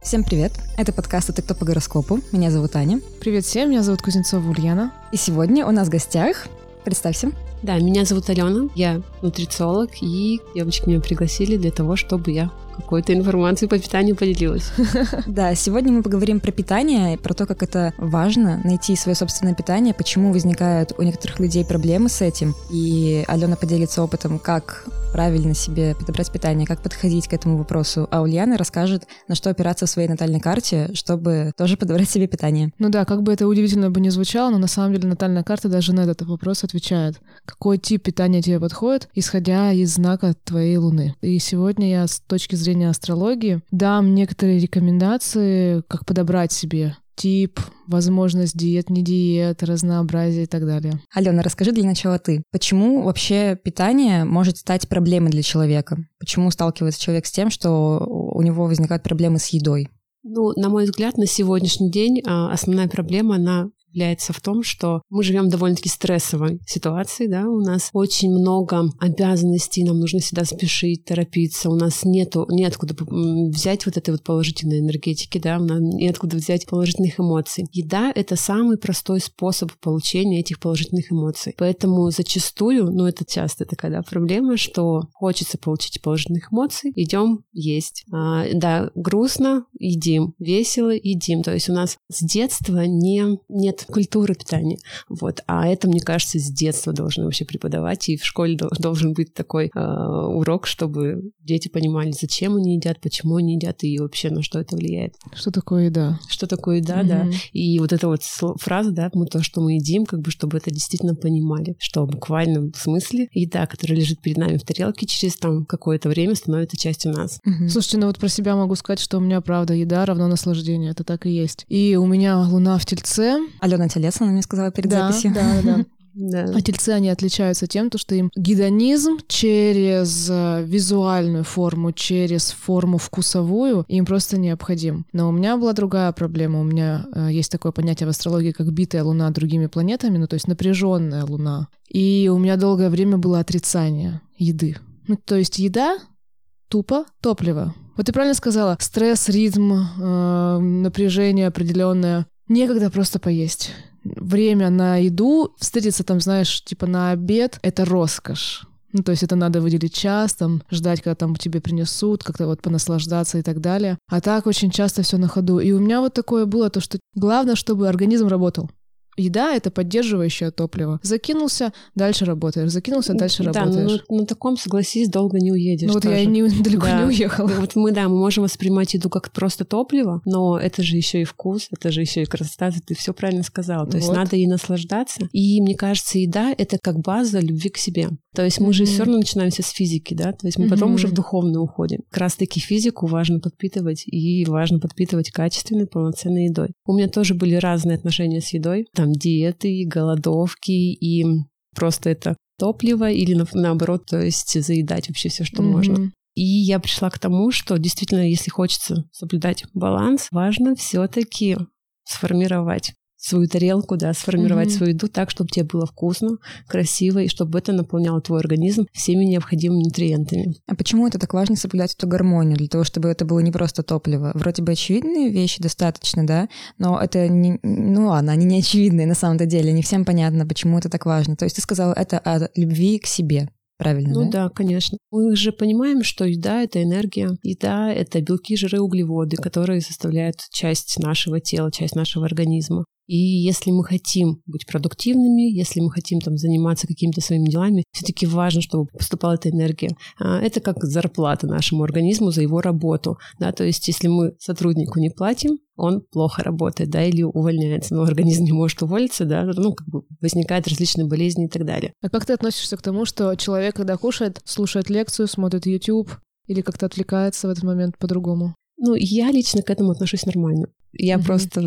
Всем привет! Это подкаст «Это кто по гороскопу». Меня зовут Аня. Привет всем, меня зовут Кузнецова Ульяна. И сегодня у нас в гостях, представься. Да, меня зовут Алена, я нутрициолог, и девочки меня пригласили для того, чтобы я какой-то информацией по питанию поделилась. Да, сегодня мы поговорим про питание, про то, как это важно найти свое собственное питание, почему возникают у некоторых людей проблемы с этим. И Алена поделится опытом, как правильно себе подобрать питание, как подходить к этому вопросу. А Ульяна расскажет, на что опираться в своей натальной карте, чтобы тоже подобрать себе питание. Ну да, как бы это удивительно бы не звучало, но на самом деле натальная карта даже на этот вопрос отвечает. Какой тип питания тебе подходит, исходя из знака твоей Луны. И сегодня я с точки зрения астрологии дам некоторые рекомендации, как подобрать себе тип, возможность диет, не диет, разнообразие и так далее. Алена, расскажи для начала ты, почему вообще питание может стать проблемой для человека? Почему сталкивается человек с тем, что у него возникают проблемы с едой? Ну, на мой взгляд, на сегодняшний день а, основная проблема, она является в том, что мы живем в довольно-таки стрессовой ситуации, да, у нас очень много обязанностей, нам нужно всегда спешить, торопиться, у нас нету, неоткуда взять вот этой вот положительной энергетики, да, у нас неоткуда взять положительных эмоций. Еда — это самый простой способ получения этих положительных эмоций. Поэтому зачастую, ну это часто такая да, проблема, что хочется получить положительных эмоций, идем есть. А, да, грустно, едим, весело, едим. То есть у нас с детства не, нет нет культуры питания. Вот. А это, мне кажется, с детства должны вообще преподавать, и в школе должен быть такой э, урок, чтобы дети понимали, зачем они едят, почему они едят и вообще на что это влияет. Что такое еда? Что такое еда, mm-hmm. да. И вот эта вот фраза, да, мы то, что мы едим, как бы, чтобы это действительно понимали, что в буквальном смысле еда, которая лежит перед нами в тарелке, через там какое-то время становится частью нас. Mm-hmm. Слушайте, ну вот про себя могу сказать, что у меня, правда, еда равно наслаждение, это так и есть. И у меня луна в тельце, Алена она мне сказала перед да, записью. Да, да, да. А тельцы, они отличаются тем, что им гедонизм через э, визуальную форму, через форму вкусовую им просто необходим. Но у меня была другая проблема. У меня э, есть такое понятие в астрологии, как битая луна другими планетами, ну то есть напряженная луна. И у меня долгое время было отрицание еды. Ну то есть еда тупо топливо. Вот ты правильно сказала, стресс, ритм, э, напряжение определенное. Некогда просто поесть. Время на еду, встретиться там, знаешь, типа на обед — это роскошь. Ну, то есть это надо выделить час, там, ждать, когда там тебе принесут, как-то вот понаслаждаться и так далее. А так очень часто все на ходу. И у меня вот такое было, то, что главное, чтобы организм работал. Еда — это поддерживающее топливо. Закинулся, дальше работаешь. Закинулся, дальше да, работаешь. Да, на таком, согласись, долго не уедешь. Ну вот тоже. я не, далеко да. не уехала. Вот мы, да, мы можем воспринимать еду как просто топливо, но это же еще и вкус, это же еще и красота, ты все правильно сказала. То вот. есть надо ей наслаждаться. И мне кажется, еда — это как база любви к себе. То есть мы mm-hmm. же все равно начинаемся с физики, да, то есть мы mm-hmm. потом уже в духовную уходим. Как раз-таки физику важно подпитывать, и важно подпитывать качественной, полноценной едой. У меня тоже были разные отношения с едой, там диеты, голодовки, и просто это топливо или на, наоборот, то есть заедать вообще все, что mm-hmm. можно. И я пришла к тому, что действительно, если хочется соблюдать баланс, важно все-таки сформировать свою тарелку, да, сформировать mm-hmm. свою еду так, чтобы тебе было вкусно, красиво, и чтобы это наполняло твой организм всеми необходимыми нутриентами. А почему это так важно соблюдать эту гармонию, для того, чтобы это было не просто топливо? Вроде бы очевидные вещи достаточно, да, но это не, ну ладно, они не очевидные на самом-то деле, не всем понятно, почему это так важно. То есть ты сказала, это о любви к себе, Правильно, ну да? да, конечно. Мы же понимаем, что еда — это энергия, еда — это белки, жиры, углеводы, которые составляют часть нашего тела, часть нашего организма. И если мы хотим быть продуктивными, если мы хотим там заниматься какими-то своими делами, все-таки важно, чтобы поступала эта энергия. А, это как зарплата нашему организму за его работу. Да? То есть если мы сотруднику не платим, он плохо работает, да, или увольняется, но организм не может уволиться, да, ну, как бы возникают различные болезни и так далее. А как ты относишься к тому, что человек, когда кушает, слушает лекцию, смотрит YouTube или как-то отвлекается в этот момент по-другому? Ну, я лично к этому отношусь нормально. Я mm-hmm. просто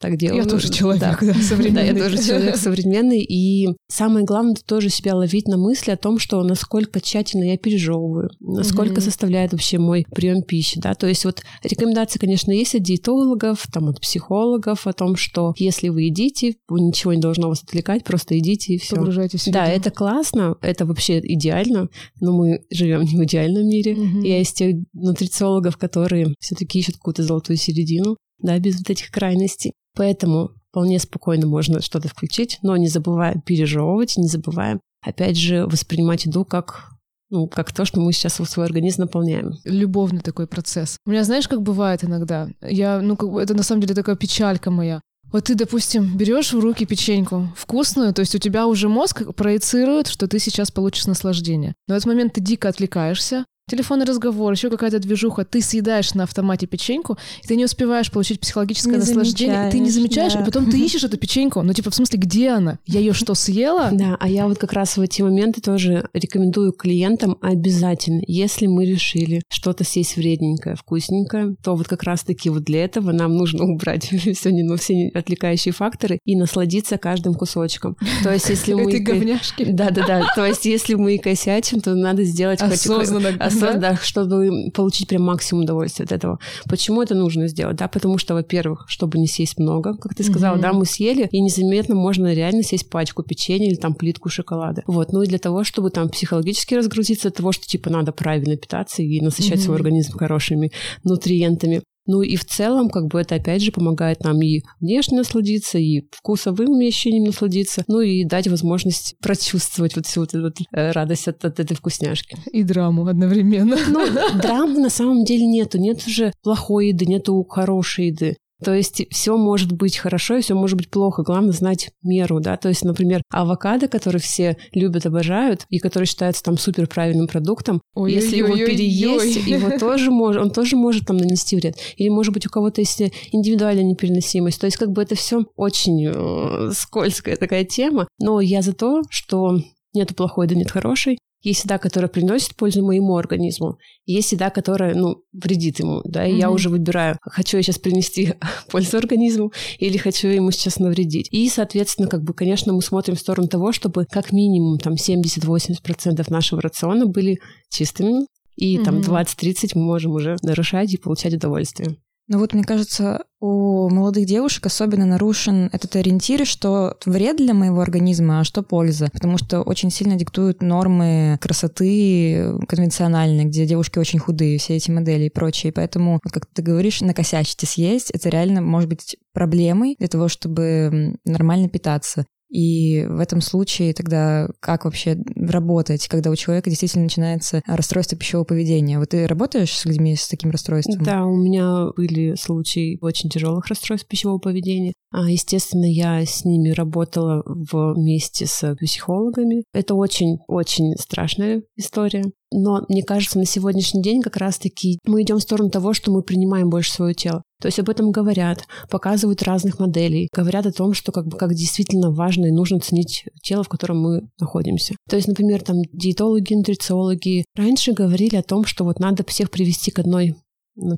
так делаю. Я тоже человек, да, да современный. Да, я тоже человек современный. И самое главное, тоже себя ловить на мысли о том, что насколько тщательно я пережевываю, насколько mm-hmm. составляет вообще мой прием пищи, да. То есть вот рекомендации, конечно, есть от диетологов, там, от психологов о том, что если вы едите, ничего не должно вас отвлекать, просто идите и все. Погружайтесь в себя. Да, это классно, это вообще идеально, но мы живем не в идеальном мире. Mm-hmm. Я из тех нутрициологов, которые все-таки ищут какую-то золотую середину, да, без вот этих крайностей. Поэтому вполне спокойно можно что-то включить, но не забывая пережевывать, не забывая, опять же, воспринимать еду как ну, как то, что мы сейчас в свой организм наполняем. Любовный такой процесс. У меня, знаешь, как бывает иногда? Я, ну, как это на самом деле такая печалька моя. Вот ты, допустим, берешь в руки печеньку вкусную, то есть у тебя уже мозг проецирует, что ты сейчас получишь наслаждение. Но в этот момент ты дико отвлекаешься, телефонный разговор, еще какая-то движуха, ты съедаешь на автомате печеньку, и ты не успеваешь получить психологическое не наслаждение, ты не замечаешь, да. и потом ты ищешь эту печеньку, ну типа в смысле, где она? Я ее что, съела? Да, а я вот как раз в эти моменты тоже рекомендую клиентам обязательно, если мы решили что-то съесть вредненькое, вкусненькое, то вот как раз-таки вот для этого нам нужно убрать все, ну, все отвлекающие факторы и насладиться каждым кусочком. То есть если мы... Этой говняшки. Да-да-да. То есть если мы косячим, то надо сделать... Осознанно да? да, чтобы получить прям максимум удовольствия от этого. Почему это нужно сделать? Да, потому что, во-первых, чтобы не съесть много, как ты сказала, mm-hmm. да, мы съели, и незаметно можно реально съесть пачку печенья или там плитку шоколада. Вот, ну и для того, чтобы там психологически разгрузиться от того, что типа надо правильно питаться и насыщать mm-hmm. свой организм хорошими нутриентами. Ну и в целом, как бы это опять же помогает нам и внешне насладиться, и вкусовым ощущением насладиться, ну и дать возможность прочувствовать вот всю вот эту вот э, радость от, от этой вкусняшки. И драму одновременно. Ну, драмы на самом деле нету. Нет уже плохой еды, нету хорошей еды. То есть все может быть хорошо и все может быть плохо. Главное знать меру, да. То есть, например, авокадо, который все любят, обожают, и который считается там супер правильным продуктом, ой, если ой, его ой, переесть, ой. его тоже может, он тоже может там нанести вред. Или, может быть, у кого-то есть индивидуальная непереносимость. То есть, как бы это все очень э, скользкая такая тема. Но я за то, что нету плохой, да нет хорошей. Есть еда, которая приносит пользу моему организму, есть еда, которая, ну, вредит ему, да, и mm-hmm. я уже выбираю, хочу я сейчас принести пользу организму или хочу ему сейчас навредить. И, соответственно, как бы, конечно, мы смотрим в сторону того, чтобы как минимум там 70-80% нашего рациона были чистыми, и mm-hmm. там 20-30 мы можем уже нарушать и получать удовольствие. Ну вот, мне кажется, у молодых девушек особенно нарушен этот ориентир, что вред для моего организма, а что польза. Потому что очень сильно диктуют нормы красоты конвенциональные, где девушки очень худые, все эти модели и прочее. Поэтому, как ты говоришь, накосячить и съесть, это реально может быть проблемой для того, чтобы нормально питаться. И в этом случае тогда как вообще работать, когда у человека действительно начинается расстройство пищевого поведения? Вот ты работаешь с людьми с таким расстройством? Да, у меня были случаи очень тяжелых расстройств пищевого поведения. А, естественно, я с ними работала вместе с психологами. Это очень-очень страшная история. Но мне кажется, на сегодняшний день как раз-таки мы идем в сторону того, что мы принимаем больше свое тело. То есть об этом говорят, показывают разных моделей, говорят о том, что как бы как действительно важно и нужно ценить тело, в котором мы находимся. То есть, например, там диетологи, нутрициологи раньше говорили о том, что вот надо всех привести к одной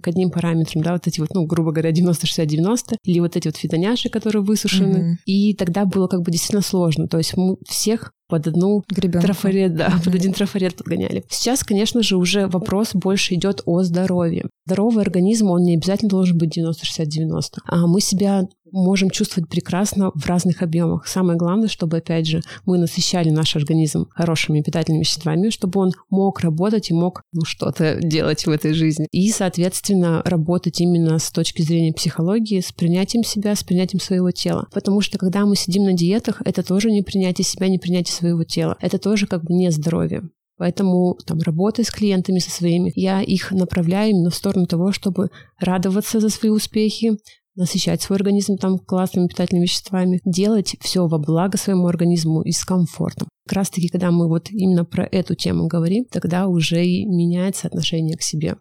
к одним параметрам, да, вот эти вот, ну, грубо говоря, 90-60-90, или вот эти вот фитоняши, которые высушены. Mm-hmm. И тогда было как бы действительно сложно. То есть мы всех под одну Гребенку. трафарет, да, mm-hmm. под один трафарет подгоняли. Сейчас, конечно же, уже вопрос больше идет о здоровье. Здоровый организм, он не обязательно должен быть 90-60-90. А мы себя можем чувствовать прекрасно в разных объемах. Самое главное, чтобы, опять же, мы насыщали наш организм хорошими питательными веществами, чтобы он мог работать и мог ну, что-то делать в этой жизни. И, соответственно, работать именно с точки зрения психологии, с принятием себя, с принятием своего тела. Потому что, когда мы сидим на диетах, это тоже не принятие себя, не принятие своего тела. Это тоже как бы не здоровье. Поэтому, там, работая с клиентами со своими, я их направляю именно в сторону того, чтобы радоваться за свои успехи, насыщать свой организм там классными питательными веществами, делать все во благо своему организму и с комфортом. Как раз таки, когда мы вот именно про эту тему говорим, тогда уже и меняется отношение к себе.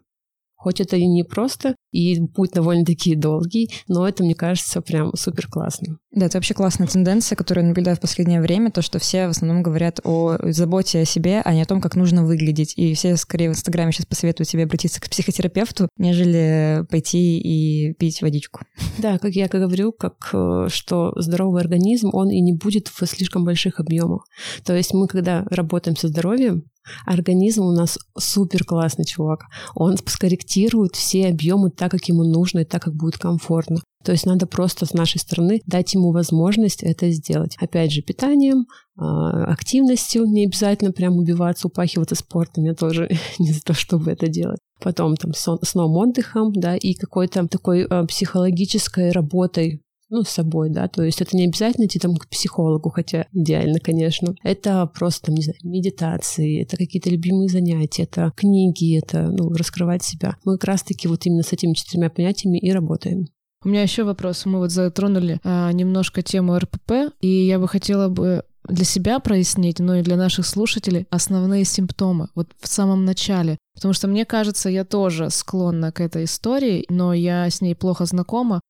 Хоть это и не просто, и путь довольно-таки долгий, но это, мне кажется, прям супер классно. Да, это вообще классная тенденция, которую я наблюдаю в последнее время, то, что все в основном говорят о заботе о себе, а не о том, как нужно выглядеть. И все скорее в Инстаграме сейчас посоветуют тебе обратиться к психотерапевту, нежели пойти и пить водичку. Да, как я говорю, как, э, что здоровый организм, он и не будет в слишком больших объемах. То есть мы, когда работаем со здоровьем, Организм у нас супер классный чувак. Он скорректирует все объемы так, как ему нужно и так, как будет комфортно. То есть надо просто с нашей стороны дать ему возможность это сделать. Опять же, питанием, а, активностью, не обязательно прям убиваться, упахиваться спортом, я тоже не за то, чтобы это делать. Потом там сон, сном, отдыхом, да, и какой-то такой э, психологической работой ну, с собой, да, то есть это не обязательно идти там к психологу, хотя идеально, конечно. Это просто, там, не знаю, медитации, это какие-то любимые занятия, это книги, это, ну, раскрывать себя. Мы как раз-таки вот именно с этими четырьмя понятиями и работаем. У меня еще вопрос. Мы вот затронули а, немножко тему РПП, и я бы хотела бы для себя прояснить, но и для наших слушателей основные симптомы вот в самом начале. Потому что мне кажется, я тоже склонна к этой истории, но я с ней плохо знакома.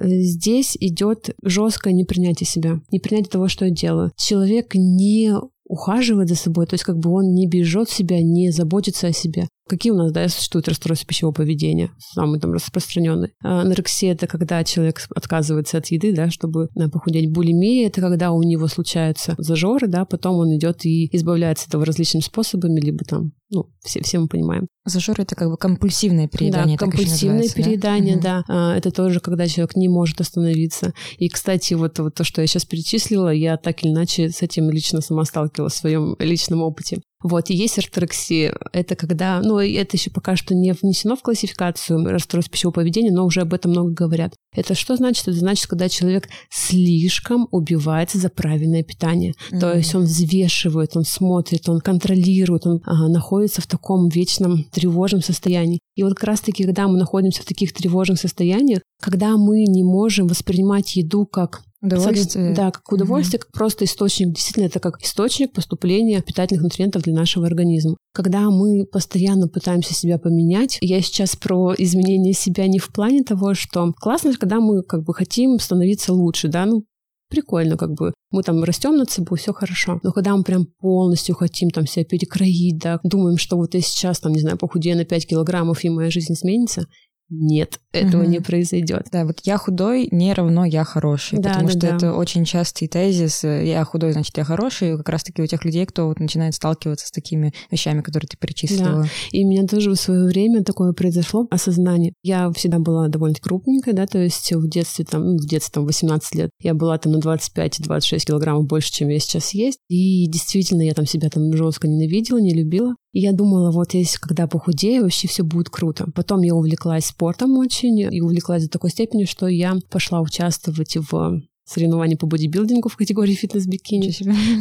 Здесь идет жесткое непринятие себя, непринятие того, что я делаю. Человек не ухаживает за собой, то есть как бы он не бережет себя, не заботится о себе. Какие у нас, да, существуют расстройства пищевого поведения, самый там распространенный. А, анорексия — это когда человек отказывается от еды, да, чтобы а, похудеть. Булимия — это когда у него случаются зажоры, да, потом он идет и избавляется от этого различными способами, либо там, ну, все, все мы понимаем. Зажоры — это как бы компульсивное переедание. Да, компульсивное переедание, да. да. Это тоже, когда человек не может остановиться. И, кстати, вот, вот то, что я сейчас перечислила, я так или иначе с этим лично сама сталкивалась в своем личном опыте. Вот, и есть орторексия. Это когда, ну, это еще пока что не внесено в классификацию расстройств пищевого поведения, но уже об этом много говорят. Это что значит? Это значит, когда человек слишком убивается за правильное питание. Mm-hmm. То есть он взвешивает, он смотрит, он контролирует, он а, находится в таком вечном тревожном состоянии. И вот как раз-таки, когда мы находимся в таких тревожных состояниях, когда мы не можем воспринимать еду как Удовольствие. Да, как удовольствие, mm-hmm. как просто источник. Действительно, это как источник поступления питательных нутриентов для нашего организма. Когда мы постоянно пытаемся себя поменять, я сейчас про изменение себя не в плане того, что классно, когда мы как бы хотим становиться лучше, да, ну, прикольно, как бы мы там растем над собой, все хорошо. Но когда мы прям полностью хотим там себя перекроить, да, думаем, что вот я сейчас там, не знаю, похудею на 5 килограммов, и моя жизнь изменится, нет, этого угу. не произойдет. Да, вот я худой не равно я хороший, да, потому да, что да. это очень частый тезис. Я худой, значит, я хороший. Как раз-таки у тех людей, кто вот начинает сталкиваться с такими вещами, которые ты перечислила. Да. И у меня тоже в свое время такое произошло осознание. Я всегда была довольно крупненькая, да, то есть в детстве там, ну, в детстве там 18 лет я была там на 25-26 килограммов больше, чем я сейчас есть. И действительно я там себя там жестко ненавидела, не любила. И я думала, вот если когда похудею, вообще все будет круто. Потом я увлеклась спортом очень и увлеклась до такой степени, что я пошла участвовать в соревнований по бодибилдингу в категории фитнес-бикини.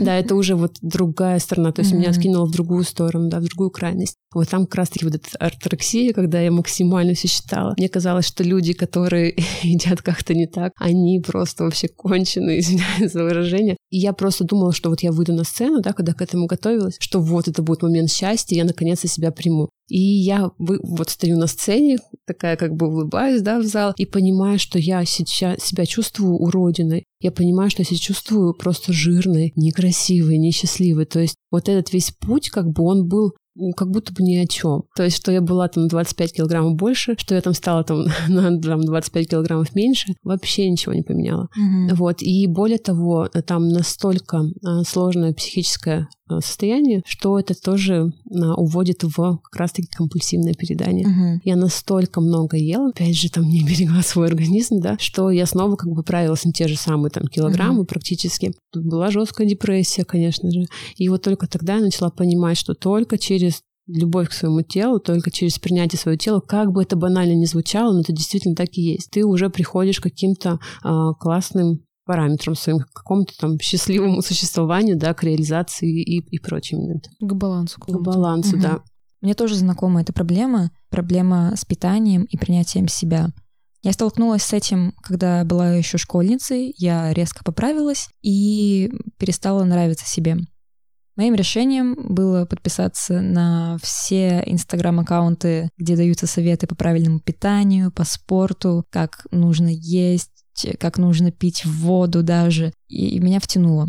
Да, это уже вот другая сторона, то есть mm-hmm. меня откинуло в другую сторону, да, в другую крайность. Вот там как раз-таки вот эта орторексия, когда я максимально все считала. Мне казалось, что люди, которые едят как-то не так, они просто вообще кончены, извиняюсь за выражение. И я просто думала, что вот я выйду на сцену, да, когда к этому готовилась, что вот это будет момент счастья, я наконец-то себя приму. И я вот стою на сцене, такая как бы улыбаюсь, да, в зал, и понимаю, что я сейчас себя чувствую уродиной. Я понимаю, что я себя чувствую просто жирной, некрасивой, несчастливой. То есть вот этот весь путь, как бы он был как будто бы ни о чем. То есть, что я была там 25 килограммов больше, что я там стала там на там, 25 килограммов меньше, вообще ничего не поменяло. Mm-hmm. Вот. И более того, там настолько а, сложное психическое а, состояние, что это тоже а, уводит в как раз-таки компульсивное переедание. Mm-hmm. Я настолько много ела, опять же, там не берегла свой организм, да, что я снова как бы правилась на те же самые там килограммы mm-hmm. практически. Тут была жесткая депрессия, конечно же. И вот только тогда я начала понимать, что только через любовь к своему телу только через принятие своего тела, как бы это банально не звучало, но это действительно так и есть. Ты уже приходишь к каким-то э, классным параметрам своим, к какому-то там счастливому существованию, да, к реализации и, и прочим моментам. К балансу. К балансу, угу. да. Мне тоже знакома эта проблема, проблема с питанием и принятием себя. Я столкнулась с этим, когда была еще школьницей, я резко поправилась и перестала нравиться себе. Моим решением было подписаться на все инстаграм-аккаунты, где даются советы по правильному питанию, по спорту, как нужно есть, как нужно пить воду даже. И меня втянуло.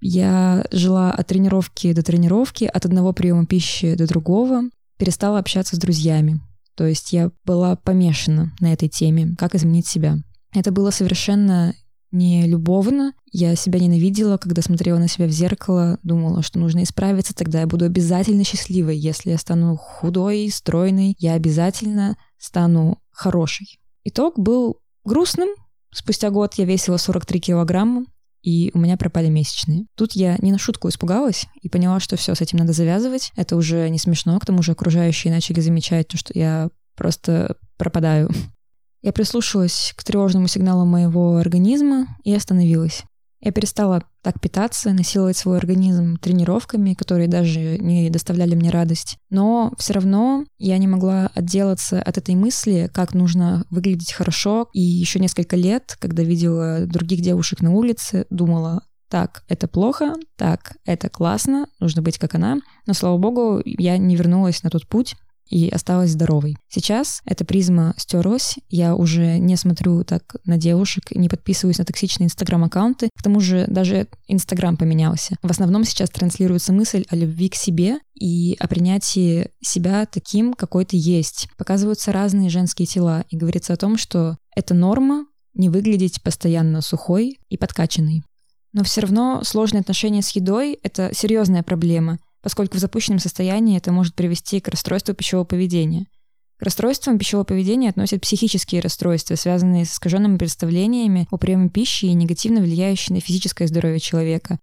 Я жила от тренировки до тренировки, от одного приема пищи до другого, перестала общаться с друзьями. То есть я была помешана на этой теме, как изменить себя. Это было совершенно не любовно. Я себя ненавидела, когда смотрела на себя в зеркало, думала, что нужно исправиться, тогда я буду обязательно счастливой. Если я стану худой, стройной, я обязательно стану хорошей. Итог был грустным. Спустя год я весила 43 килограмма, и у меня пропали месячные. Тут я не на шутку испугалась и поняла, что все, с этим надо завязывать. Это уже не смешно, к тому же окружающие начали замечать то, что я просто пропадаю. Я прислушалась к тревожному сигналу моего организма и остановилась. Я перестала так питаться, насиловать свой организм тренировками, которые даже не доставляли мне радость. Но все равно я не могла отделаться от этой мысли, как нужно выглядеть хорошо. И еще несколько лет, когда видела других девушек на улице, думала, так, это плохо, так, это классно, нужно быть как она. Но, слава богу, я не вернулась на тот путь, и осталась здоровой. Сейчас эта призма стерлась, я уже не смотрю так на девушек, не подписываюсь на токсичные инстаграм-аккаунты, к тому же даже инстаграм поменялся. В основном сейчас транслируется мысль о любви к себе и о принятии себя таким, какой ты есть. Показываются разные женские тела, и говорится о том, что это норма не выглядеть постоянно сухой и подкачанной. Но все равно сложные отношения с едой — это серьезная проблема — поскольку в запущенном состоянии это может привести к расстройству пищевого поведения. К расстройствам пищевого поведения относят психические расстройства, связанные с искаженными представлениями о приеме пищи и негативно влияющие на физическое здоровье человека.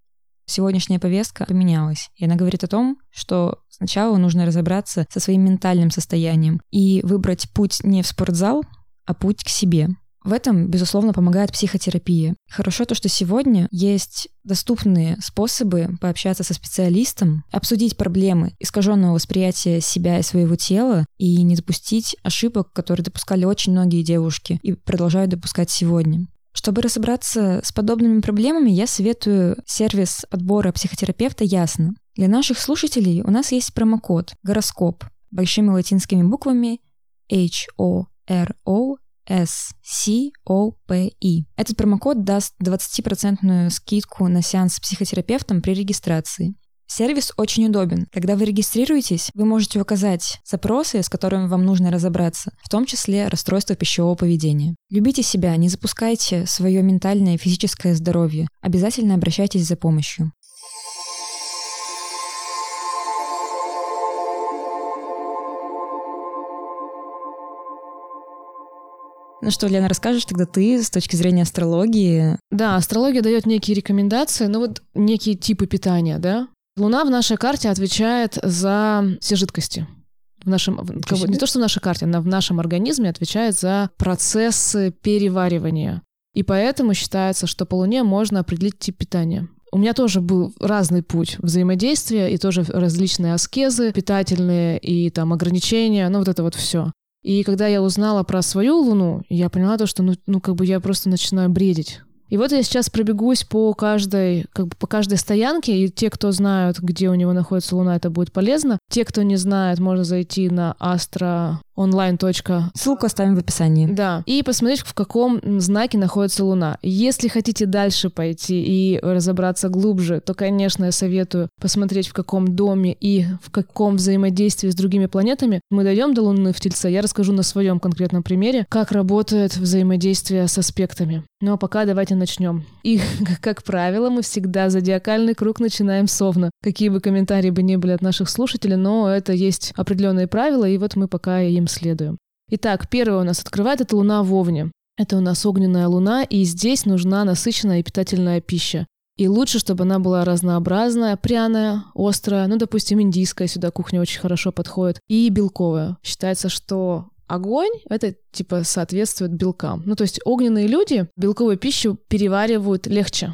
Сегодняшняя повестка поменялась, и она говорит о том, что сначала нужно разобраться со своим ментальным состоянием и выбрать путь не в спортзал, а путь к себе. В этом, безусловно, помогает психотерапия. Хорошо то, что сегодня есть доступные способы пообщаться со специалистом, обсудить проблемы искаженного восприятия себя и своего тела и не допустить ошибок, которые допускали очень многие девушки и продолжают допускать сегодня. Чтобы разобраться с подобными проблемами, я советую сервис отбора психотерапевта «Ясно». Для наших слушателей у нас есть промокод «Гороскоп» большими латинскими буквами H-O-R-O SCOPE. Этот промокод даст 20% скидку на сеанс с психотерапевтом при регистрации. Сервис очень удобен. Когда вы регистрируетесь, вы можете указать запросы, с которыми вам нужно разобраться, в том числе расстройство пищевого поведения. Любите себя, не запускайте свое ментальное и физическое здоровье. Обязательно обращайтесь за помощью. Ну что, Лена, расскажешь тогда ты с точки зрения астрологии? Да, астрология дает некие рекомендации, ну вот некие типы питания, да? Луна в нашей карте отвечает за все жидкости. В нашем, не то, что в нашей карте, она в нашем организме отвечает за процессы переваривания. И поэтому считается, что по Луне можно определить тип питания. У меня тоже был разный путь взаимодействия и тоже различные аскезы питательные и там ограничения, ну вот это вот все. И когда я узнала про свою Луну, я поняла то, что ну, ну как бы я просто начинаю бредить. И вот я сейчас пробегусь по каждой, как бы по каждой стоянке, и те, кто знают, где у него находится Луна, это будет полезно. Те, кто не знает, можно зайти на Astro онлайн. Ссылку оставим в описании. Да. И посмотреть, в каком знаке находится Луна. Если хотите дальше пойти и разобраться глубже, то, конечно, я советую посмотреть, в каком доме и в каком взаимодействии с другими планетами мы дойдем до Луны в Тельце. Я расскажу на своем конкретном примере, как работает взаимодействие с аспектами. Ну а пока давайте начнем. И, как правило, мы всегда зодиакальный круг начинаем совно. Какие бы комментарии бы ни были от наших слушателей, но это есть определенные правила, и вот мы пока им следуем. Итак, первое у нас открывает это Луна в Овне. Это у нас огненная луна, и здесь нужна насыщенная и питательная пища. И лучше, чтобы она была разнообразная, пряная, острая, ну, допустим, индийская сюда кухня очень хорошо подходит, и белковая. Считается, что огонь — это, типа, соответствует белкам. Ну, то есть огненные люди белковую пищу переваривают легче.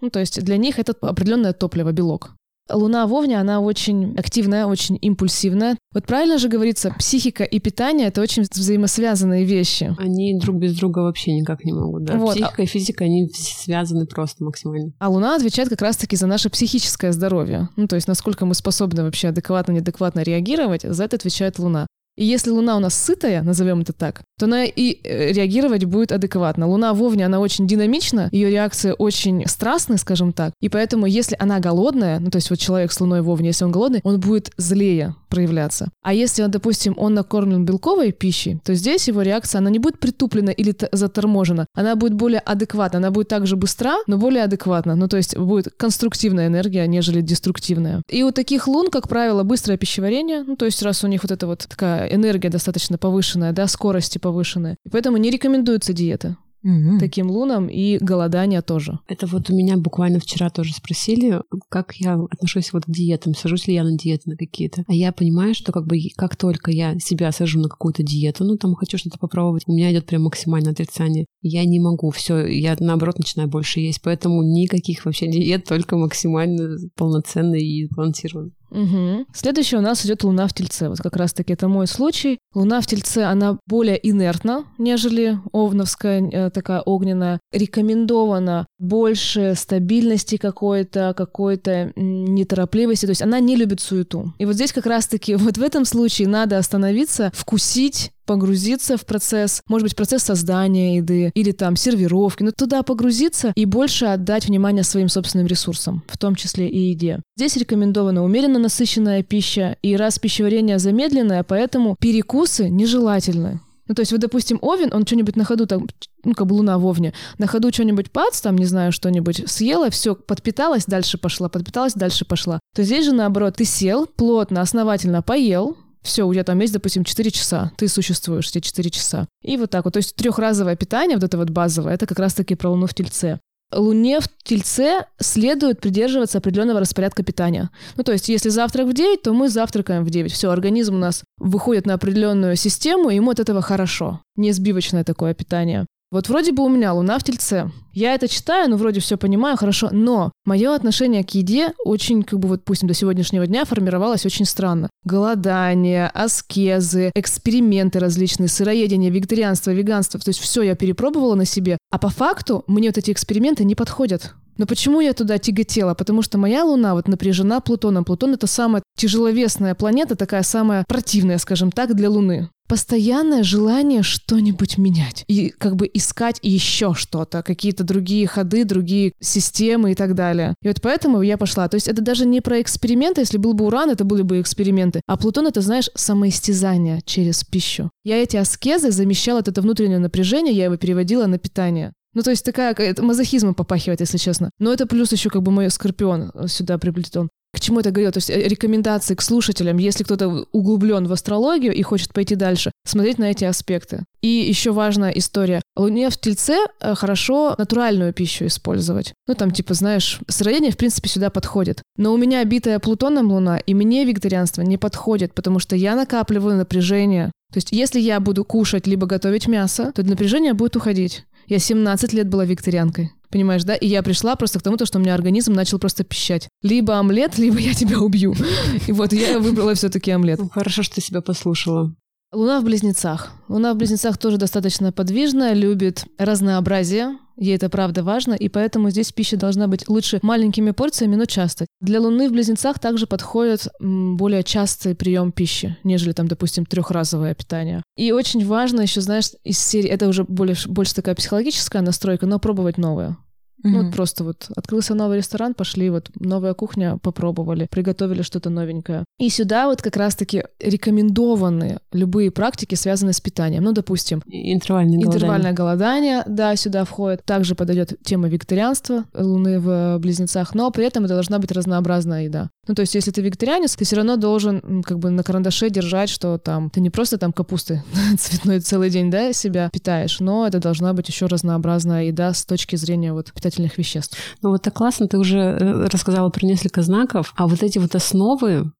Ну, то есть для них это определенное топливо, белок. Луна в Овне, она очень активная, очень импульсивная. Вот правильно же говорится, психика и питание — это очень взаимосвязанные вещи. Они друг без друга вообще никак не могут, да. Вот. Психика и физика, они связаны просто максимально. А Луна отвечает как раз-таки за наше психическое здоровье. Ну, то есть насколько мы способны вообще адекватно, неадекватно реагировать, за это отвечает Луна. И если Луна у нас сытая, назовем это так, то она и э, реагировать будет адекватно. Луна в Овне, она очень динамична, ее реакция очень страстная, скажем так. И поэтому, если она голодная, ну то есть вот человек с Луной в Овне, если он голодный, он будет злее проявляться. А если, допустим, он накормлен белковой пищей, то здесь его реакция, она не будет притуплена или заторможена, она будет более адекватна, она будет также быстра, но более адекватна. Ну то есть будет конструктивная энергия, нежели деструктивная. И у таких лун, как правило, быстрое пищеварение, ну то есть раз у них вот эта вот такая энергия достаточно повышенная, да, скорости повышенная. И поэтому не рекомендуется диета угу. таким лунам и голодание тоже. Это вот у меня буквально вчера тоже спросили, как я отношусь вот к диетам, сажусь ли я на диеты на какие-то. А я понимаю, что как бы как только я себя сажу на какую-то диету, ну там хочу что-то попробовать, у меня идет прям максимальное отрицание. Я не могу, все, я наоборот начинаю больше есть, поэтому никаких вообще диет, только максимально полноценные и сбалансированные. Угу. Следующее у нас идет Луна в Тельце. Вот как раз-таки это мой случай. Луна в Тельце, она более инертна, нежели Овновская, э, такая огненная. Рекомендована больше стабильности какой-то, какой-то неторопливости. То есть она не любит суету. И вот здесь как раз-таки вот в этом случае надо остановиться, вкусить погрузиться в процесс, может быть, процесс создания еды или там сервировки, но туда погрузиться и больше отдать внимание своим собственным ресурсам, в том числе и еде. Здесь рекомендована умеренно насыщенная пища, и раз пищеварение замедленное, поэтому перекусы нежелательны. Ну, то есть, вот, допустим, Овен, он что-нибудь на ходу, там, ну, как бы луна в Овне, на ходу что-нибудь пац, там, не знаю, что-нибудь съела, все, подпиталась, дальше пошла, подпиталась, дальше пошла. То здесь же, наоборот, ты сел, плотно, основательно поел, все, у тебя там есть, допустим, 4 часа, ты существуешь эти 4 часа. И вот так вот. То есть трехразовое питание, вот это вот базовое, это как раз-таки про Луну в Тельце. Луне в Тельце следует придерживаться определенного распорядка питания. Ну, то есть, если завтрак в 9, то мы завтракаем в 9. Все, организм у нас выходит на определенную систему, и ему от этого хорошо. Не сбивочное такое питание. Вот вроде бы у меня луна в тельце. Я это читаю, ну вроде все понимаю, хорошо, но мое отношение к еде очень, как бы вот, допустим, до сегодняшнего дня формировалось очень странно. Голодание, аскезы, эксперименты различные, сыроедение, вегетарианство, веганство. То есть все я перепробовала на себе. А по факту мне вот эти эксперименты не подходят. Но почему я туда тяготела? Потому что моя Луна вот напряжена Плутоном. Плутон — это самая тяжеловесная планета, такая самая противная, скажем так, для Луны постоянное желание что-нибудь менять и как бы искать еще что-то, какие-то другие ходы, другие системы и так далее. И вот поэтому я пошла. То есть это даже не про эксперименты, если был бы Уран, это были бы эксперименты, а Плутон это, знаешь, самоистязание через пищу. Я эти аскезы замещала, это внутреннее напряжение, я его переводила на питание. Ну, то есть такая, это мазохизмом попахивает, если честно. Но это плюс еще как бы мой скорпион сюда приплетен. К чему это говорил? То есть э, рекомендации к слушателям, если кто-то углублен в астрологию и хочет пойти дальше, смотреть на эти аспекты. И еще важная история. Луне в Тельце э, хорошо натуральную пищу использовать. Ну, там, типа, знаешь, сыроедение, в принципе, сюда подходит. Но у меня битая Плутоном Луна, и мне вегетарианство не подходит, потому что я накапливаю напряжение. То есть, если я буду кушать либо готовить мясо, то напряжение будет уходить. Я 17 лет была викторианкой. Понимаешь, да? И я пришла просто к тому, что у меня организм начал просто пищать. Либо омлет, либо я тебя убью. И вот я выбрала все-таки омлет. Ну, хорошо, что ты себя послушала. Луна в близнецах. Луна в близнецах тоже достаточно подвижная, любит разнообразие, Ей это правда важно, и поэтому здесь пища должна быть лучше маленькими порциями, но часто. Для Луны в Близнецах также подходит более частый прием пищи, нежели там, допустим, трехразовое питание. И очень важно еще, знаешь, из серии, это уже больше, больше такая психологическая настройка, но пробовать новое. Mm-hmm. Ну, вот просто вот открылся новый ресторан, пошли, вот новая кухня, попробовали, приготовили что-то новенькое. И сюда вот как раз-таки рекомендованы любые практики, связанные с питанием. Ну, допустим, интервальное, интервальное голодание. голодание, да, сюда входит. Также подойдет тема вегетарианства, луны в близнецах, но при этом это должна быть разнообразная еда. Ну, то есть, если ты вегетарианец, ты все равно должен как бы на карандаше держать, что там ты не просто там капусты цветной целый день, да, себя питаешь, но это должна быть еще разнообразная еда с точки зрения вот питательных веществ. Ну, вот так классно, ты уже э, рассказала про несколько знаков, а вот эти вот основы,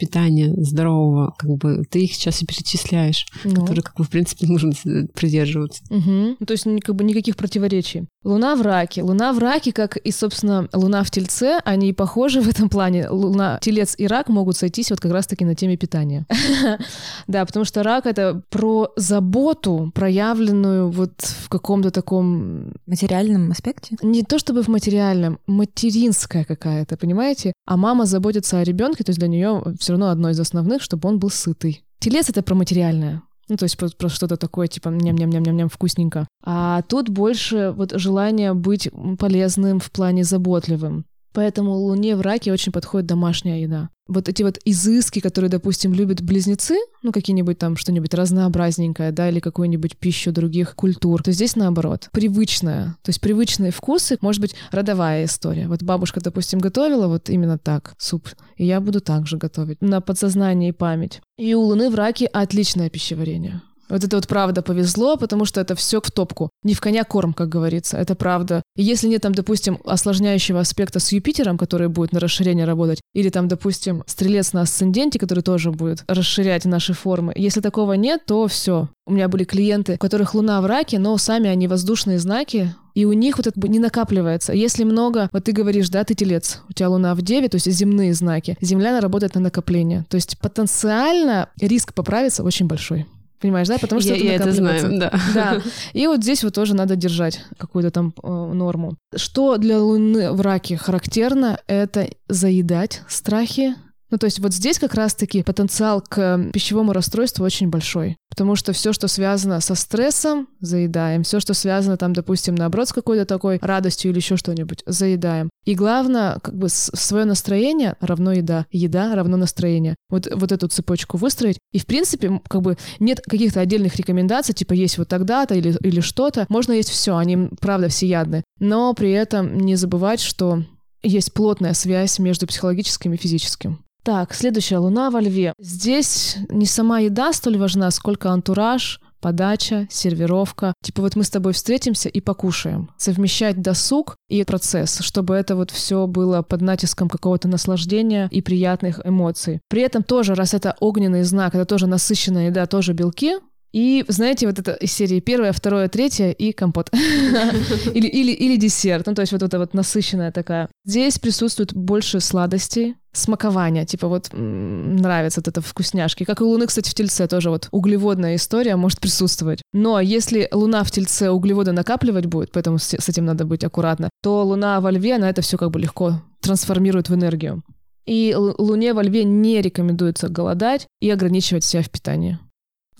питания здорового, как бы ты их сейчас и перечисляешь, ну. которые, как бы, в принципе, нужно придерживаться. Угу. Ну, то есть, как бы никаких противоречий. Луна в раке. Луна в раке, как и, собственно, Луна в Тельце, они похожи в этом плане. Луна, Телец и рак могут сойтись вот как раз-таки на теме питания. Да, потому что рак — это про заботу, проявленную вот в каком-то таком... Материальном аспекте? Не то чтобы в материальном, материнская какая-то, понимаете? А мама заботится о ребенке, то есть для нее все равно одно из основных, чтобы он был сытый. Телец — это про материальное. Ну, то есть про, про что-то такое, типа ням-ням-ням-ням-ням вкусненько. А тут больше вот желание быть полезным в плане заботливым. Поэтому Луне в раке очень подходит домашняя еда. Вот эти вот изыски, которые, допустим, любят близнецы, ну, какие-нибудь там что-нибудь разнообразненькое, да, или какую-нибудь пищу других культур, то здесь наоборот. Привычная. То есть привычные вкусы, может быть, родовая история. Вот бабушка, допустим, готовила вот именно так суп, и я буду так же готовить. На подсознание и память. И у Луны в раке отличное пищеварение. Вот это вот правда повезло, потому что это все в топку. Не в коня корм, как говорится, это правда. И если нет там, допустим, осложняющего аспекта с Юпитером, который будет на расширение работать, или там, допустим, стрелец на асценденте, который тоже будет расширять наши формы, если такого нет, то все. У меня были клиенты, у которых луна в раке, но сами они воздушные знаки, и у них вот это не накапливается. Если много, вот ты говоришь, да, ты телец, у тебя луна в деве, то есть земные знаки, земля работает на накопление. То есть потенциально риск поправиться очень большой. Понимаешь, да? Потому что я, это я это знаю, да. Да. И вот здесь вот тоже надо держать какую-то там э, норму. Что для Луны в раке характерно, это заедать страхи, ну, то есть вот здесь как раз-таки потенциал к пищевому расстройству очень большой. Потому что все, что связано со стрессом, заедаем. Все, что связано там, допустим, наоборот, с какой-то такой радостью или еще что-нибудь, заедаем. И главное, как бы свое настроение равно еда. Еда равно настроение. Вот, вот эту цепочку выстроить. И, в принципе, как бы нет каких-то отдельных рекомендаций, типа есть вот тогда-то или, или что-то. Можно есть все, они, правда, всеядны. Но при этом не забывать, что есть плотная связь между психологическим и физическим. Так, следующая луна во льве. Здесь не сама еда столь важна, сколько антураж, подача, сервировка. Типа вот мы с тобой встретимся и покушаем. Совмещать досуг и процесс, чтобы это вот все было под натиском какого-то наслаждения и приятных эмоций. При этом тоже, раз это огненный знак, это тоже насыщенная еда, тоже белки, и, знаете, вот это из серии первая, второе, третье и компот. или, или, или десерт. Ну, то есть вот эта вот насыщенная такая. Здесь присутствует больше сладостей, смакования, типа вот нравится вот это вкусняшки. Как и Луны, кстати, в Тельце тоже вот углеводная история может присутствовать. Но если Луна в Тельце углеводы накапливать будет, поэтому с, с этим надо быть аккуратно, то Луна во Льве, она это все как бы легко трансформирует в энергию. И Луне во Льве не рекомендуется голодать и ограничивать себя в питании.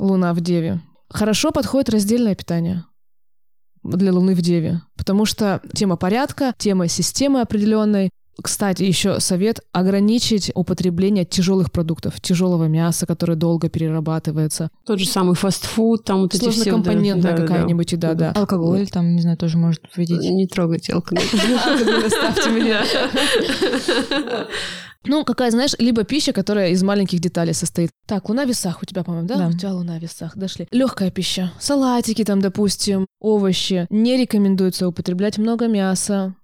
Луна в Деве. Хорошо подходит раздельное питание для Луны в Деве, потому что тема порядка, тема системы определенной. Кстати, еще совет ограничить употребление тяжелых продуктов, тяжелого мяса, которое долго перерабатывается. Тот же самый фастфуд, там вот эти все... компонентная да, какая-нибудь еда, да. да. Алкоголь там, не знаю, тоже может вводить. Не трогайте алкоголь. Оставьте меня. Ну, какая, знаешь, либо пища, которая из маленьких деталей состоит. Так, луна в весах у тебя, по-моему, да? да? У тебя луна в весах, дошли. Легкая пища. Салатики там, допустим, овощи. Не рекомендуется употреблять много мяса,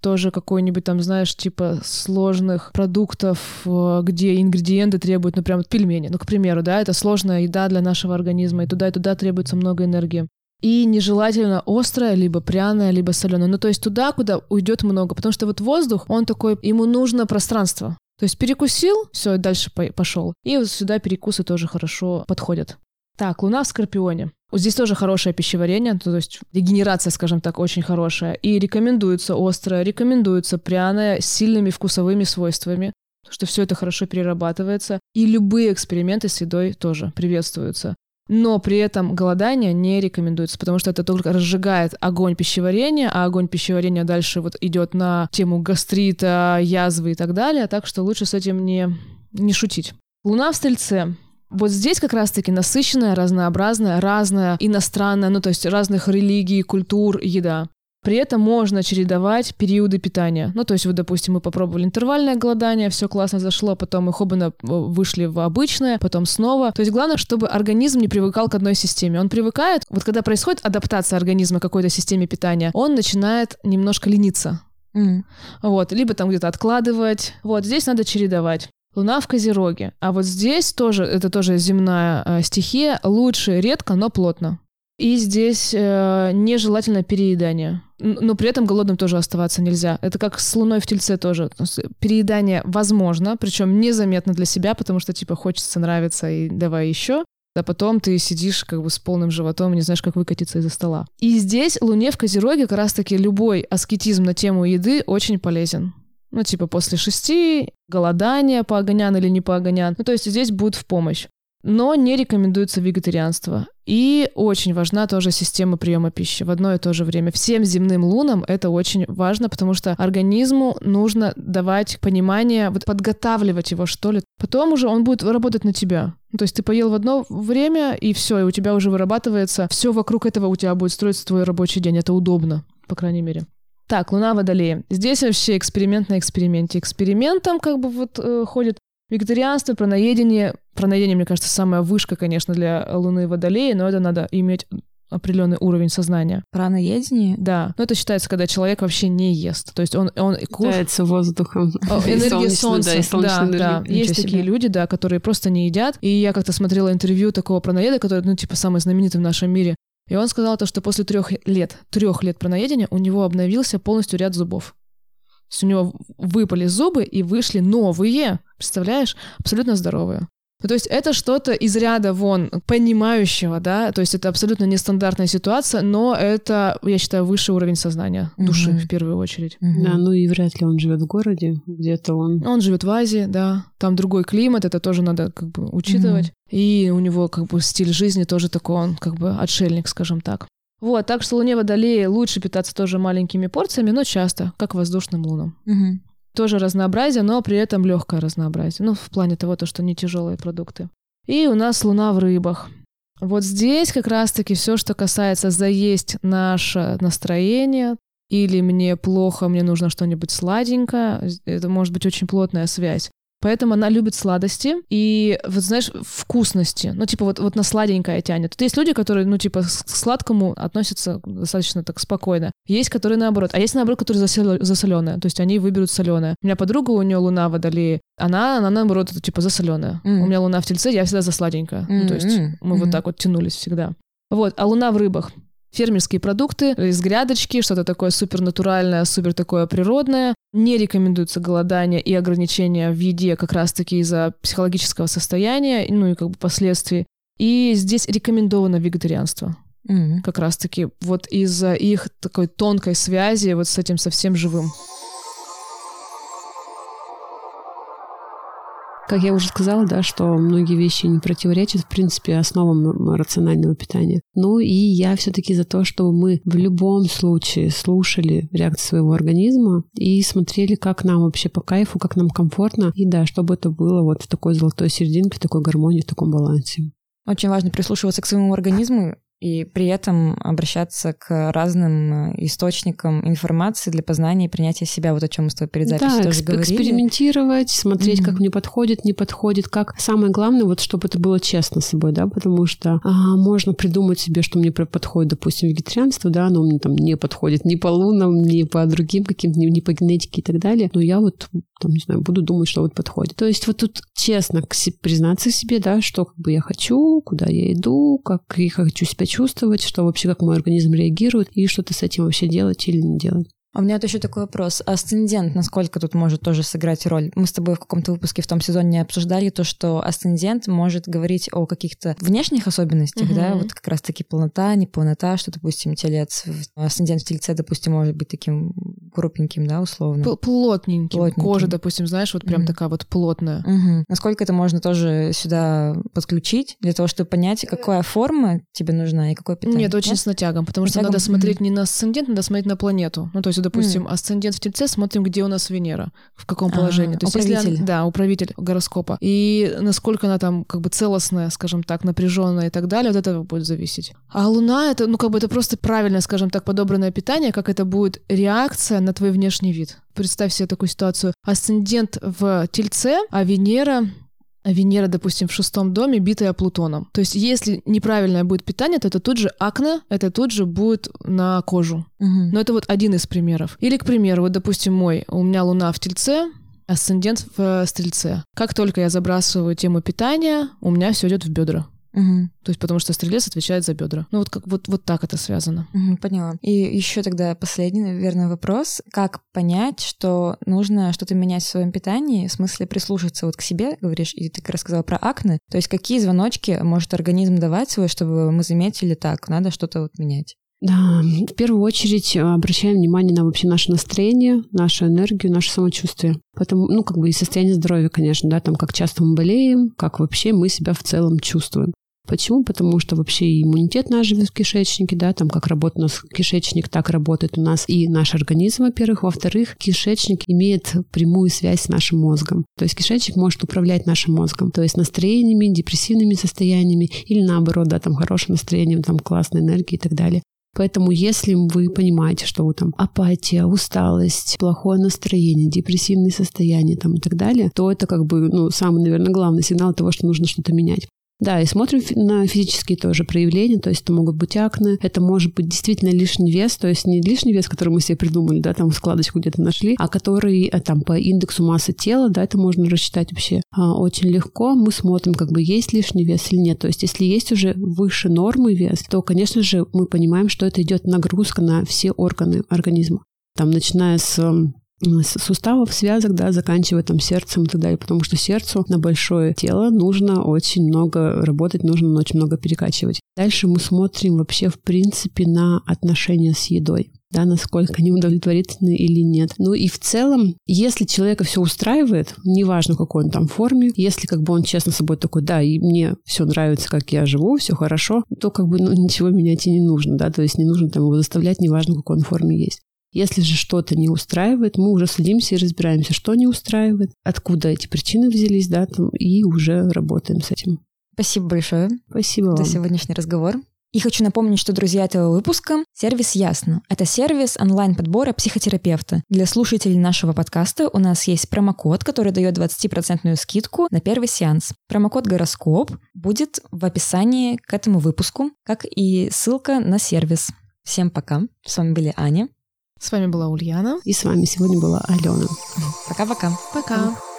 тоже какой-нибудь там, знаешь, типа сложных продуктов, э, где ингредиенты требуют, ну, прям пельмени. Ну, к примеру, да, это сложная еда для нашего организма, и туда и туда требуется много энергии. И нежелательно острое, либо пряное, либо соленое. Ну, то есть туда, куда уйдет много. Потому что вот воздух, он такой, ему нужно пространство. То есть перекусил, все, дальше пошел. И вот сюда перекусы тоже хорошо подходят. Так, Луна в Скорпионе. Вот здесь тоже хорошее пищеварение, то есть регенерация, скажем так, очень хорошая. И рекомендуется острое, рекомендуется пряное с сильными вкусовыми свойствами, что все это хорошо перерабатывается. И любые эксперименты с едой тоже приветствуются. Но при этом голодание не рекомендуется, потому что это только разжигает огонь пищеварения, а огонь пищеварения дальше вот идет на тему гастрита, язвы и так далее, так что лучше с этим не, не шутить. Луна в Стрельце. Вот здесь как раз-таки насыщенная, разнообразная, разная, иностранная, ну то есть разных религий, культур еда. При этом можно чередовать периоды питания. Ну, то есть, вот, допустим, мы попробовали интервальное голодание, все классно зашло, потом мы хобана э, вышли в обычное, потом снова. То есть, главное, чтобы организм не привыкал к одной системе. Он привыкает, вот когда происходит адаптация организма к какой-то системе питания, он начинает немножко лениться. Mm. Вот, либо там где-то откладывать. Вот, здесь надо чередовать. Луна в Козероге. А вот здесь тоже, это тоже земная э, стихия, лучше редко, но плотно. И здесь э, нежелательно переедание. Но при этом голодным тоже оставаться нельзя. Это как с луной в тельце тоже. Переедание возможно, причем незаметно для себя, потому что типа хочется, нравится и давай еще. А потом ты сидишь как бы с полным животом и не знаешь, как выкатиться из-за стола. И здесь Луне в Козероге как раз-таки любой аскетизм на тему еды очень полезен. Ну, типа после шести, голодание по огонян или не по огонян. Ну, то есть здесь будет в помощь. Но не рекомендуется вегетарианство. И очень важна тоже система приема пищи в одно и то же время. Всем земным лунам это очень важно, потому что организму нужно давать понимание, вот подготавливать его, что ли. Потом уже он будет работать на тебя. Ну, то есть ты поел в одно время, и все, и у тебя уже вырабатывается все вокруг этого у тебя будет строиться твой рабочий день. Это удобно, по крайней мере. Так, Луна Водолея. Здесь вообще эксперимент на эксперименте. Экспериментом как бы вот э, ходит Вегетарианство, праноедение. Праноедение, мне кажется, самая вышка, конечно, для Луны Водолея, но это надо иметь определенный уровень сознания. Праноедение? Да. Но это считается, когда человек вообще не ест. То есть он... он Питается воздухом. Энергия солнца. Да, да. Есть такие люди, да, которые просто не едят. И я как-то смотрела интервью такого праноеда, который, ну, типа, самый знаменитый в нашем мире. И он сказал то, что после трех лет, трех лет праноедения у него обновился полностью ряд зубов. У него выпали зубы и вышли новые, представляешь, абсолютно здоровые. Ну, то есть это что-то из ряда вон понимающего, да, то есть это абсолютно нестандартная ситуация, но это, я считаю, высший уровень сознания души mm-hmm. в первую очередь. Mm-hmm. Да, ну и вряд ли он живет в городе, где-то он. Он живет в Азии, да, там другой климат, это тоже надо как бы учитывать, mm-hmm. и у него как бы стиль жизни тоже такой, он как бы отшельник, скажем так. Вот, так что Луне Водолея лучше питаться тоже маленькими порциями, но часто, как воздушным лунам. Угу. Тоже разнообразие, но при этом легкое разнообразие. Ну, в плане того, то, что не тяжелые продукты. И у нас Луна в рыбах. Вот здесь как раз-таки все, что касается заесть наше настроение, или мне плохо, мне нужно что-нибудь сладенькое, это может быть очень плотная связь. Поэтому она любит сладости и, вот знаешь, вкусности. Ну, типа, вот, вот на сладенькое тянет. Тут есть люди, которые, ну, типа, к сладкому относятся достаточно так спокойно. Есть, которые наоборот. А есть, наоборот, которые за соленое. То есть они выберут соленое. У меня подруга, у нее луна водолеи. Она, она наоборот, это, типа, за соленое. Mm. У меня луна в тельце, я всегда за сладенькое. Mm-hmm. Ну, то есть мы mm-hmm. вот так вот тянулись всегда. Вот, а луна в рыбах фермерские продукты из грядочки, что-то такое супернатуральное, супер такое природное. Не рекомендуется голодание и ограничения в еде как раз-таки из-за психологического состояния, ну и как бы последствий. И здесь рекомендовано вегетарианство. Mm-hmm. Как раз-таки вот из-за их такой тонкой связи вот с этим совсем живым. Как я уже сказала, да, что многие вещи не противоречат, в принципе, основам рационального питания. Ну и я все-таки за то, чтобы мы в любом случае слушали реакцию своего организма и смотрели, как нам вообще по кайфу, как нам комфортно. И да, чтобы это было вот в такой золотой серединке, в такой гармонии, в таком балансе. Очень важно прислушиваться к своему организму и при этом обращаться к разным э, источникам информации для познания и принятия себя, вот о чем мы с тобой перед записью да, тоже эксп- говорили. экспериментировать, смотреть, mm-hmm. как мне подходит, не подходит, как самое главное, вот чтобы это было честно с собой, да, потому что а, можно придумать себе, что мне подходит, допустим, вегетарианство, да, но мне там не подходит ни по лунам, ни по другим каким-то, ни по генетике и так далее, но я вот, там, не знаю, буду думать, что вот подходит. То есть вот тут честно признаться себе, да, что как бы я хочу, куда я иду, как я хочу себя чувствовать, что вообще как мой организм реагирует и что-то с этим вообще делать или не делать. А у меня вот еще такой вопрос. Асцендент, насколько тут может тоже сыграть роль? Мы с тобой в каком-то выпуске в том сезоне обсуждали то, что асцендент может говорить о каких-то внешних особенностях, угу. да, вот как раз-таки полнота, неполнота, что, допустим, телец, асцендент в тельце, допустим, может быть таким крупненьким, да, условно. Плотненьким. Плотненьким. Кожа, допустим, знаешь, вот прям угу. такая вот плотная. Угу. Насколько это можно тоже сюда подключить для того, чтобы понять, какая форма тебе нужна и какое питание? Нет, очень Нет? с натягом, потому с что натягом? надо смотреть не на асцендент, надо смотреть на планету. Ну, то есть допустим, mm. асцендент в Тельце, смотрим, где у нас Венера, в каком положении. А, То есть, управитель. Если, да, управитель гороскопа. И насколько она там как бы целостная, скажем так, напряженная и так далее, от этого будет зависеть. А Луна это, ну как бы это просто правильное, скажем так, подобранное питание, как это будет реакция на твой внешний вид. Представь себе такую ситуацию. Асцендент в Тельце, а Венера Венера, допустим, в шестом доме, битая Плутоном. То есть, если неправильное будет питание, то это тут же акне, это тут же будет на кожу. Угу. Но это вот один из примеров. Или, к примеру, вот, допустим, мой, у меня Луна в Тельце, Асцендент в Стрельце. Как только я забрасываю тему питания, у меня все идет в бедра. Угу. То есть потому что стрелец отвечает за бедра. Ну вот как вот, вот так это связано. Угу, поняла. И еще тогда последний, наверное, вопрос. Как понять, что нужно что-то менять в своем питании, в смысле прислушаться вот к себе, говоришь, и ты рассказала про акне. То есть какие звоночки может организм давать свой, чтобы мы заметили так, надо что-то вот менять? Да, в первую очередь э, обращаем внимание на вообще наше настроение, нашу энергию, наше самочувствие. Поэтому, ну, как бы и состояние здоровья, конечно, да, там, как часто мы болеем, как вообще мы себя в целом чувствуем. Почему? Потому что вообще иммунитет наш живет в кишечнике, да, там как работает у нас кишечник, так работает у нас и наш организм, во-первых. Во-вторых, кишечник имеет прямую связь с нашим мозгом. То есть кишечник может управлять нашим мозгом, то есть настроениями, депрессивными состояниями или наоборот, да, там хорошим настроением, там классной энергией и так далее. Поэтому если вы понимаете, что вы там апатия, усталость, плохое настроение, депрессивные состояния там и так далее, то это как бы, ну, самый, наверное, главный сигнал того, что нужно что-то менять. Да, и смотрим на физические тоже проявления, то есть это могут быть акне, это может быть действительно лишний вес, то есть не лишний вес, который мы себе придумали, да, там складочку где-то нашли, а который э, там по индексу массы тела, да, это можно рассчитать вообще а, очень легко. Мы смотрим, как бы есть лишний вес или нет. То есть если есть уже выше нормы вес, то, конечно же, мы понимаем, что это идет нагрузка на все органы организма. Там, начиная с суставов, связок, да, заканчивая там сердцем и так далее, потому что сердцу на большое тело нужно очень много работать, нужно очень много перекачивать. Дальше мы смотрим вообще в принципе на отношения с едой да, насколько они удовлетворительны или нет. Ну и в целом, если человека все устраивает, неважно, какой он там форме, если как бы он честно с собой такой, да, и мне все нравится, как я живу, все хорошо, то как бы ну, ничего менять и не нужно, да, то есть не нужно там его заставлять, неважно, в какой он форме есть. Если же что-то не устраивает, мы уже садимся и разбираемся, что не устраивает, откуда эти причины взялись, да, там, и уже работаем с этим. Спасибо большое. Спасибо за вам. сегодняшний разговор. И хочу напомнить, что друзья этого выпуска — сервис Ясно. Это сервис онлайн-подбора психотерапевта. Для слушателей нашего подкаста у нас есть промокод, который дает 20% скидку на первый сеанс. Промокод «Гороскоп» будет в описании к этому выпуску, как и ссылка на сервис. Всем пока. С вами были Аня. С вами была Ульяна. И с вами сегодня была Алена. Пока-пока. Пока. -пока. Пока.